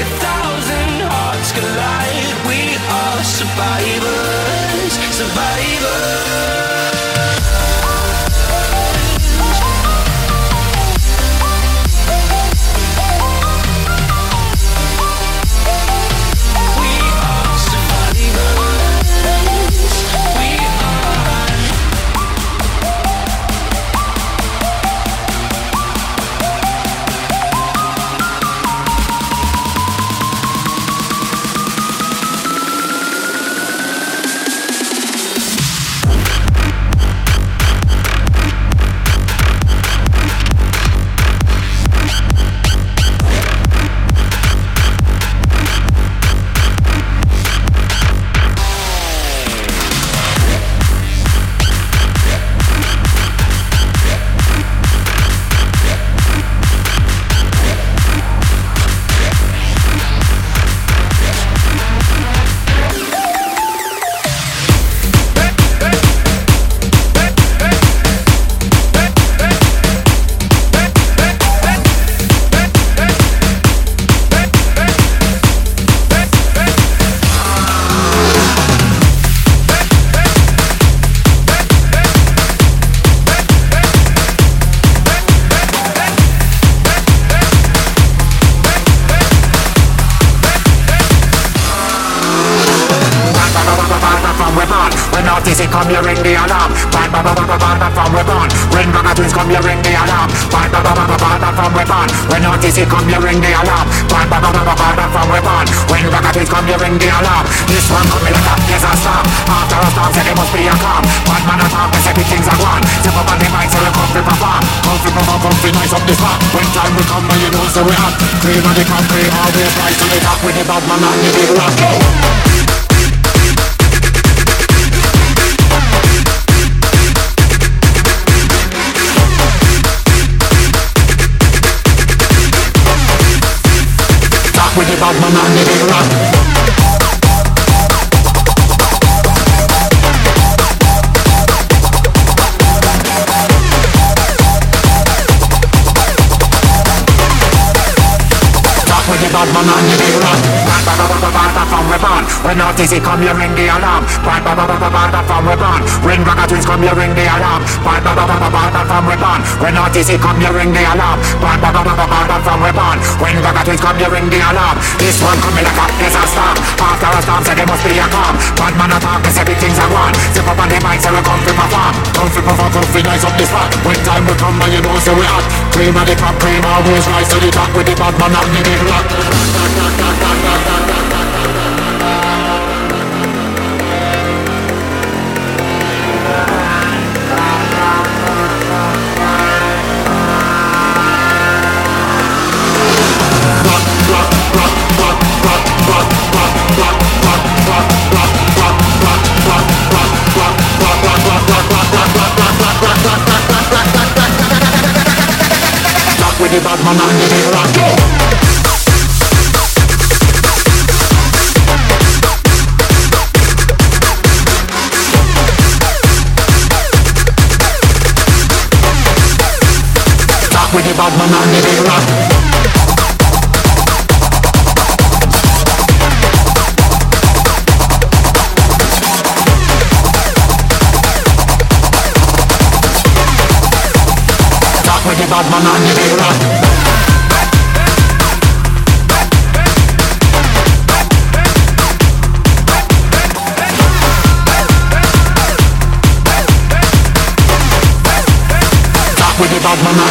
a dime. Always rise to the top with the bad man and. Talk with the bad man and the big rock. phenomenon when not easy, come here, ring the alarm. Bad, bad, bad, bad, bad, from we born. Ring rock twins, come here, ring the alarm. Bad, bad, bad, bad, bad, from we born. When not easy, come here, ring the alarm. Bad, bad, bad, bad, bad, from we born. Ring rock twins, come here, ring the alarm. This one coming like a disaster. After a storm, said there must be a calm. Bad man attack, cause everything's a one. Zip up on the mic, say we come from afar. Come from afar, come from nice up this spot. When time will come, and you know, so we act. Cream of the crop, cream always rise to the top with the bad man up the big rock. The bad man and the rock. Talk with the bad man and the the bad man the my mind.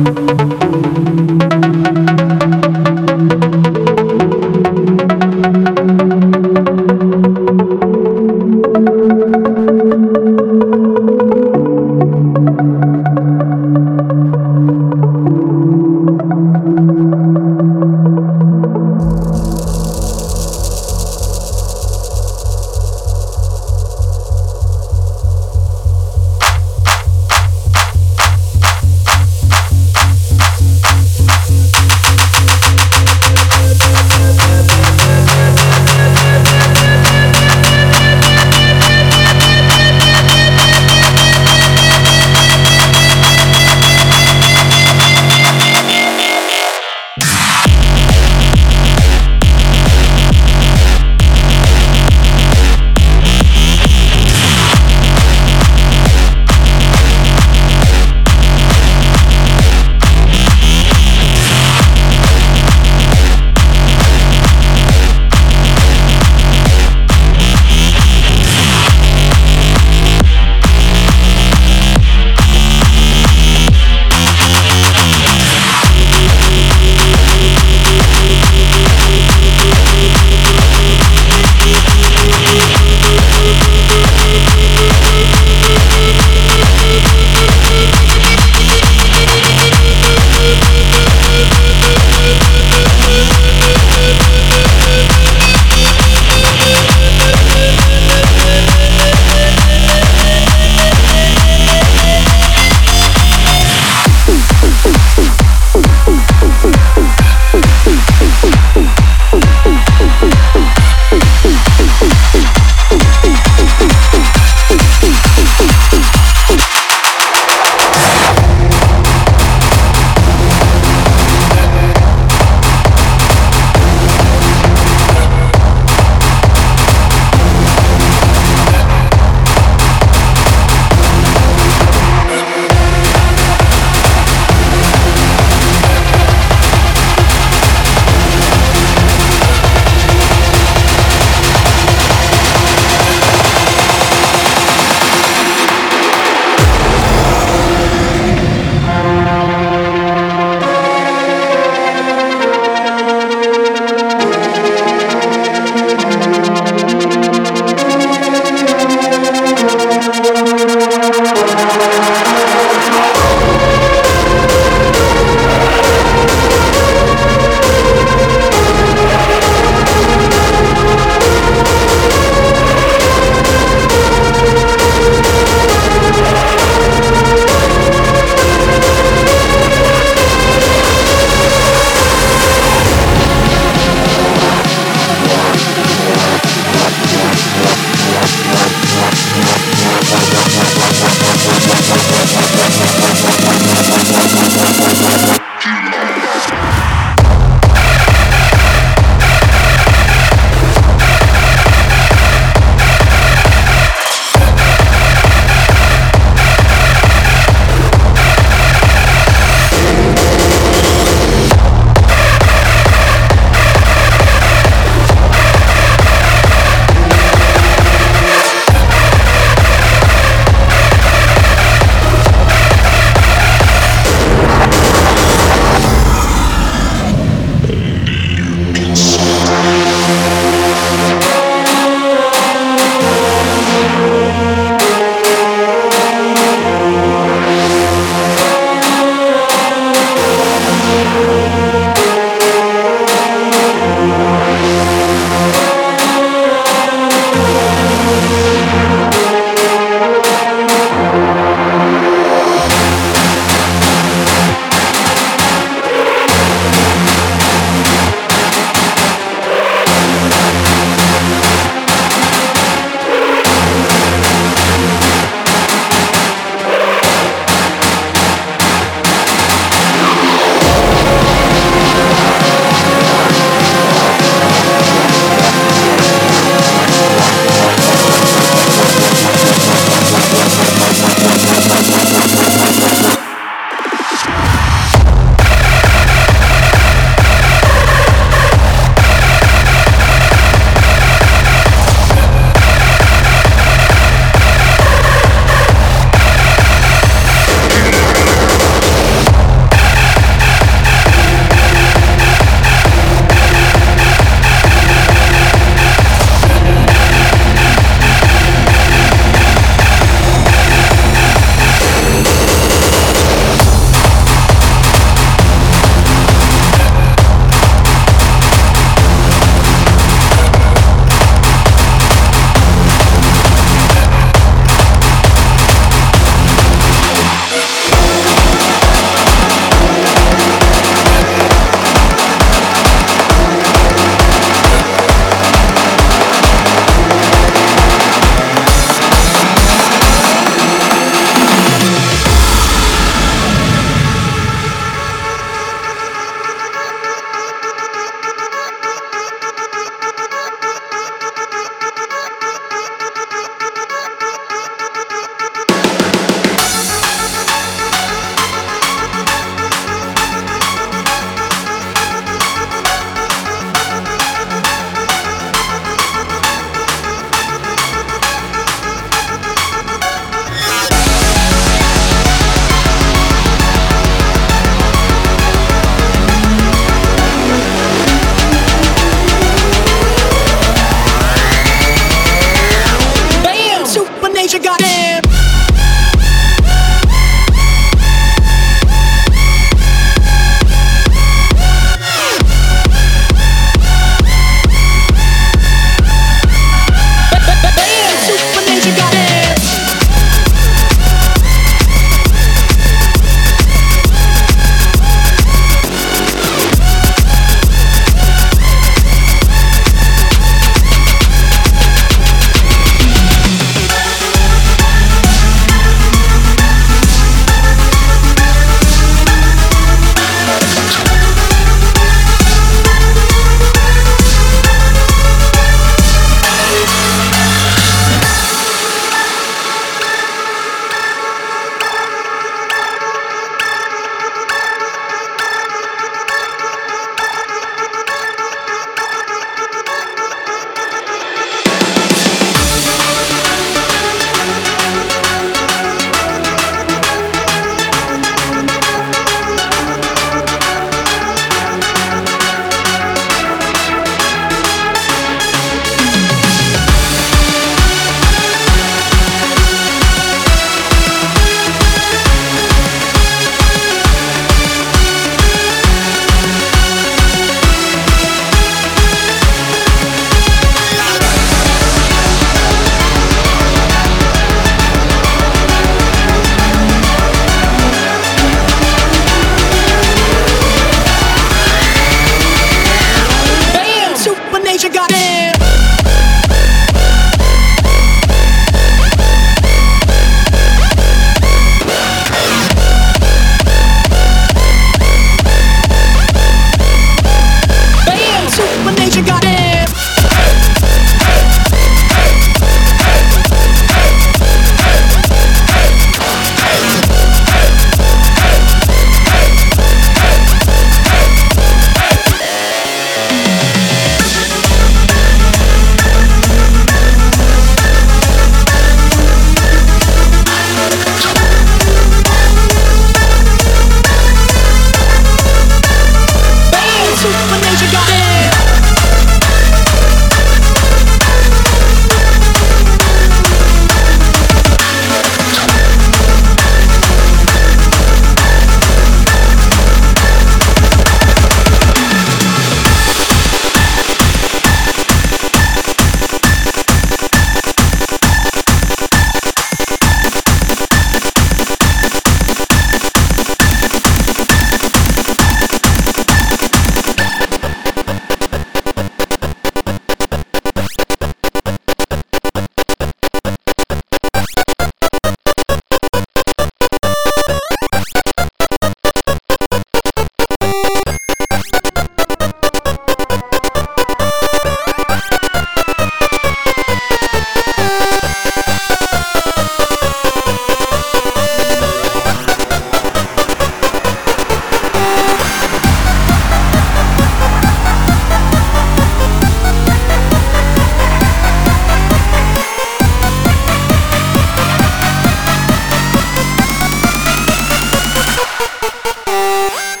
Oh,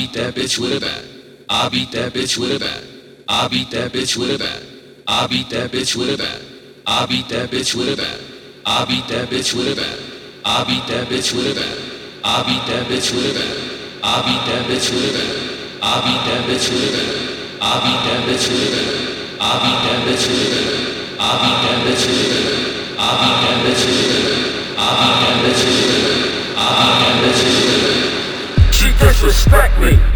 beat that bitch with a bat. I beat that bitch with a bat. I beat that bitch with a bat. I beat that bitch with a bat. I beat that bitch with a bat. I beat that bitch with a bat. I beat that bitch with a bat. I beat that bitch with a bat. I beat that bitch with a bat. I beat that bitch with a bat. I beat that bitch with a bat. I beat that bitch with a bat. I beat that bitch with a bat. I beat that bitch with a bat. I beat that bitch with a bat. I beat that bitch with a bat. disrespect me.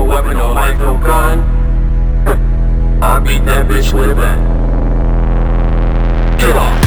no weapon, don't no gun. I beat that bitch with a bat. Get off.